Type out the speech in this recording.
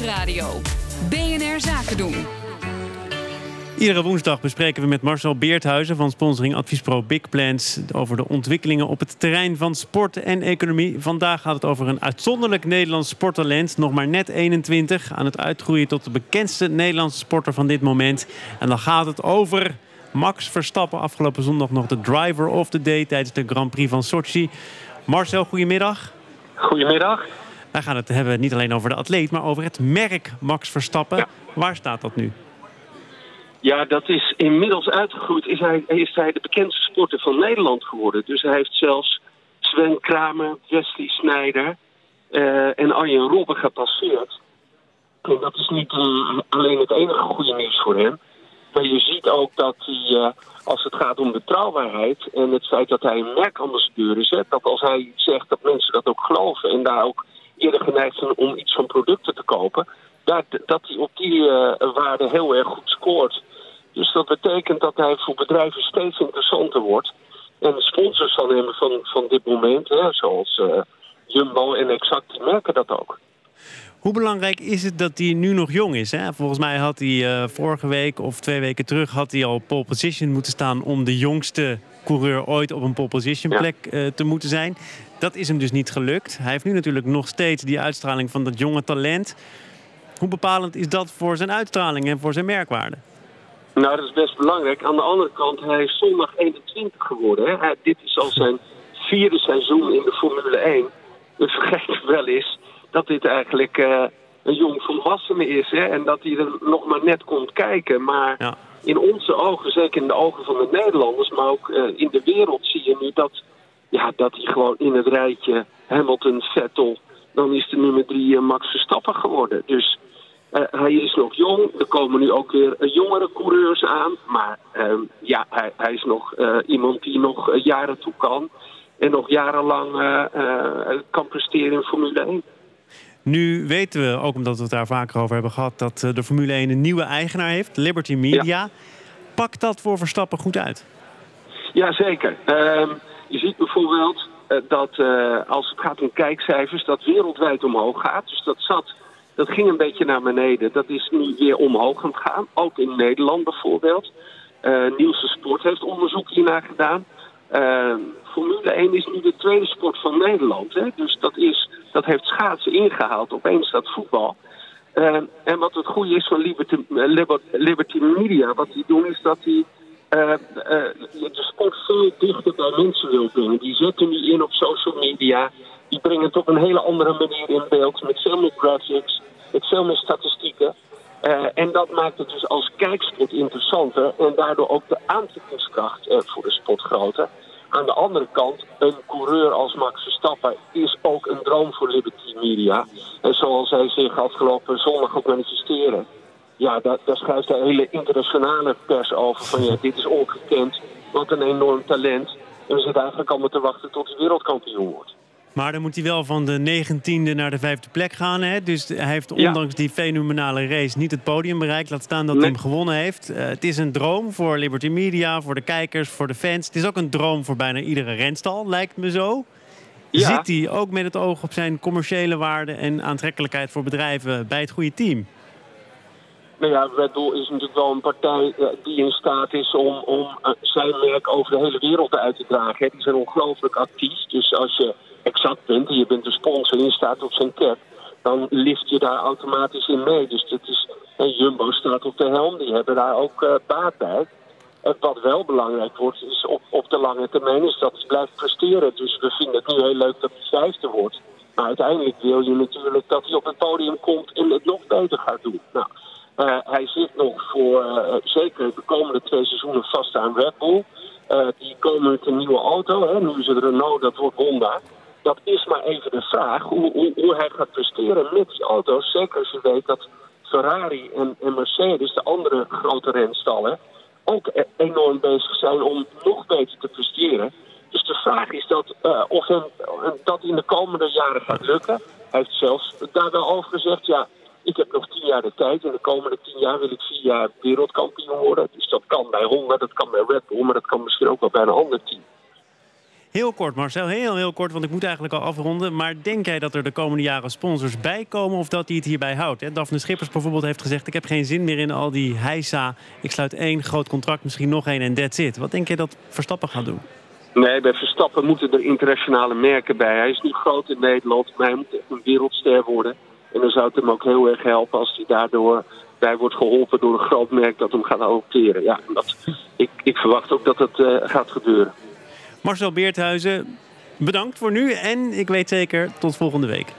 Nieuwsradio. BNR Zaken doen. Iedere woensdag bespreken we met Marcel Beerthuizen van sponsoring Adviespro Big Plans over de ontwikkelingen op het terrein van sport en economie. Vandaag gaat het over een uitzonderlijk Nederlands sporttalent, nog maar net 21, aan het uitgroeien tot de bekendste Nederlandse sporter van dit moment. En dan gaat het over Max Verstappen, afgelopen zondag nog de driver of the day tijdens de Grand Prix van Sochi. Marcel, goedemiddag. Goedemiddag. Wij gaan het hebben niet alleen over de atleet, maar over het merk Max Verstappen. Waar staat dat nu? Ja, dat is inmiddels uitgegroeid. Is hij, is hij de bekendste sporter van Nederland geworden. Dus hij heeft zelfs Sven Kramer, Wesley Snijder uh, en Arjen Robben gepasseerd. En dat is niet uh, alleen het enige goede nieuws voor hem. Maar je ziet ook dat hij, uh, als het gaat om betrouwbaarheid en het feit dat hij een merkambassadeur is, hè, dat als hij zegt dat mensen dat ook geloven en daar ook eerder geneigd zijn om iets van producten te kopen, dat, dat hij op die uh, waarde heel erg goed scoort. Dus dat betekent dat hij voor bedrijven steeds interessanter wordt. En sponsors van hem van, van dit moment, hè, zoals uh, Jumbo en Exact, merken dat ook. Hoe belangrijk is het dat hij nu nog jong is? Hè? Volgens mij had hij uh, vorige week of twee weken terug had hij al pole position moeten staan om de jongste coureur ooit op een pole position plek ja. uh, te moeten zijn. Dat is hem dus niet gelukt. Hij heeft nu natuurlijk nog steeds die uitstraling van dat jonge talent. Hoe bepalend is dat voor zijn uitstraling en voor zijn merkwaarde? Nou, dat is best belangrijk. Aan de andere kant, hij is zondag 21 geworden. Hè? Hij, dit is al zijn vierde seizoen in de Formule 1. We vergeten wel eens dat dit eigenlijk uh, een jong volwassene is. Hè? En dat hij er nog maar net komt kijken. Maar ja. in onze ogen, zeker in de ogen van de Nederlanders, maar ook uh, in de wereld zie je nu dat, ja, dat hij gewoon in het rijtje Hamilton, Vettel, dan is de nummer drie uh, Max Verstappen geworden. Dus hij is nog jong. Er komen nu ook weer jongere coureurs aan. Maar uh, ja, hij, hij, is nog iemand die nog jaren toe kan. En nog jarenlang kan presteren in Formule 1. Nu weten we, ook omdat we het daar vaker over hebben gehad... dat de Formule 1 een nieuwe eigenaar heeft, Liberty Media. Ja. Pakt dat voor Verstappen goed uit? Jazeker. Uh, je ziet bijvoorbeeld dat als het gaat om kijkcijfers... dat wereldwijd omhoog gaat. Dus dat zat... Dat ging een beetje naar beneden. Dat is nu weer omhoog gaan gaan. Ook in Nederland bijvoorbeeld. Uh, Nielsen Sport heeft onderzoek hiernaar gedaan. Uh, Formule 1 is nu de tweede sport van Nederland. Hè? Dus dat, is, dat heeft schaatsen ingehaald. Opeens staat voetbal. Uh, en wat het goede is van Liberty, Liberty Media, wat die doen is dat die de sport veel dichter bij mensen wil brengen. Die zetten nu in op social media. Die brengen het op een hele andere manier in beeld. Met veel meer graphics, met veel meer statistieken. Uh, en dat maakt het dus als kijksport interessanter. En daardoor ook de aantrekkingskracht uh, voor de sport groter. Aan de andere kant, een coureur als Max Verstappen is ook een droom voor Liberty Media. En zoals hij zich afgelopen zondag ook manifesteren. Ja, daar, schrijft de hele internationale pers over van ja, dit is ongekend. Wat een enorm talent. En we zitten eigenlijk allemaal te wachten tot hij wereldkampioen wordt. Maar dan moet hij wel van de 19e naar de vijfde plek gaan. Hè? Dus hij heeft ondanks ja. die fenomenale race niet het podium bereikt. Laat staan dat nee. hij hem gewonnen heeft. Uh, het is een droom voor Liberty Media, voor de kijkers, voor de fans. Het is ook een droom voor bijna iedere renstal, lijkt me zo. Ja. Zit hij ook met het oog op zijn commerciële waarde en aantrekkelijkheid voor bedrijven bij het goede team? Nou ja, Red Bull is natuurlijk wel een partij uh, die in staat is om, om uh, zijn merk over de hele wereld uit te dragen. Die zijn ongelooflijk actief. Dus als je exact bent en je bent de sponsor en je staat op zijn cap, dan lift je daar automatisch in mee. Dus dat is, en Jumbo staat op de helm, die hebben daar ook uh, baat bij. Wat wel belangrijk wordt, is op, op de lange termijn, is dat hij blijft presteren. Dus we vinden het nu heel leuk dat hij vijfde wordt. Maar uiteindelijk wil je natuurlijk dat hij op het podium komt en het nog beter gaat doen. Nou, uh, hij zit nog voor uh, zeker de komende twee seizoenen vast aan Red Bull. Die komen met een nieuwe auto. Hè. Nu is het Renault, dat wordt Honda. Dat is maar even de vraag hoe, hoe, hij gaat presteren met die auto's. Zeker als je weet dat Ferrari en, en Mercedes, de andere grote renstallen, ook e enorm bezig zijn om nog beter te presteren. Dus de vraag is dat, uh, of dat in de komende jaren gaat lukken. Hij heeft zelfs daar wel over gezegd, ja, ik heb nog tien jaar de tijd. In de komende tien jaar wil ik vier jaar wereldkampioen worden. Dus dat kan bij Honda, dat kan bij Red Bull, maar dat kan misschien ook wel bij een ander team. Heel kort, Marcel, heel, heel kort, want ik moet eigenlijk al afronden. Maar denk jij dat er de komende jaren sponsors bij komen of dat hij het hierbij houdt? Daphne Schippers bijvoorbeeld heeft gezegd: Ik heb geen zin meer in al die heisa. Ik sluit één groot contract, misschien nog één en that's it. Wat denk je dat Verstappen gaat doen? Nee, bij Verstappen moeten er internationale merken bij. Hij is nu groot in Nederland, maar hij moet echt een wereldster worden. En dan zou het hem ook heel erg helpen als hij daardoor bij wordt geholpen door een groot merk dat hem gaat adopteren. Ja, dat, ik, ik verwacht ook dat het uh, gaat gebeuren. Marcel Beerthuizen, bedankt voor nu en ik weet zeker tot volgende week.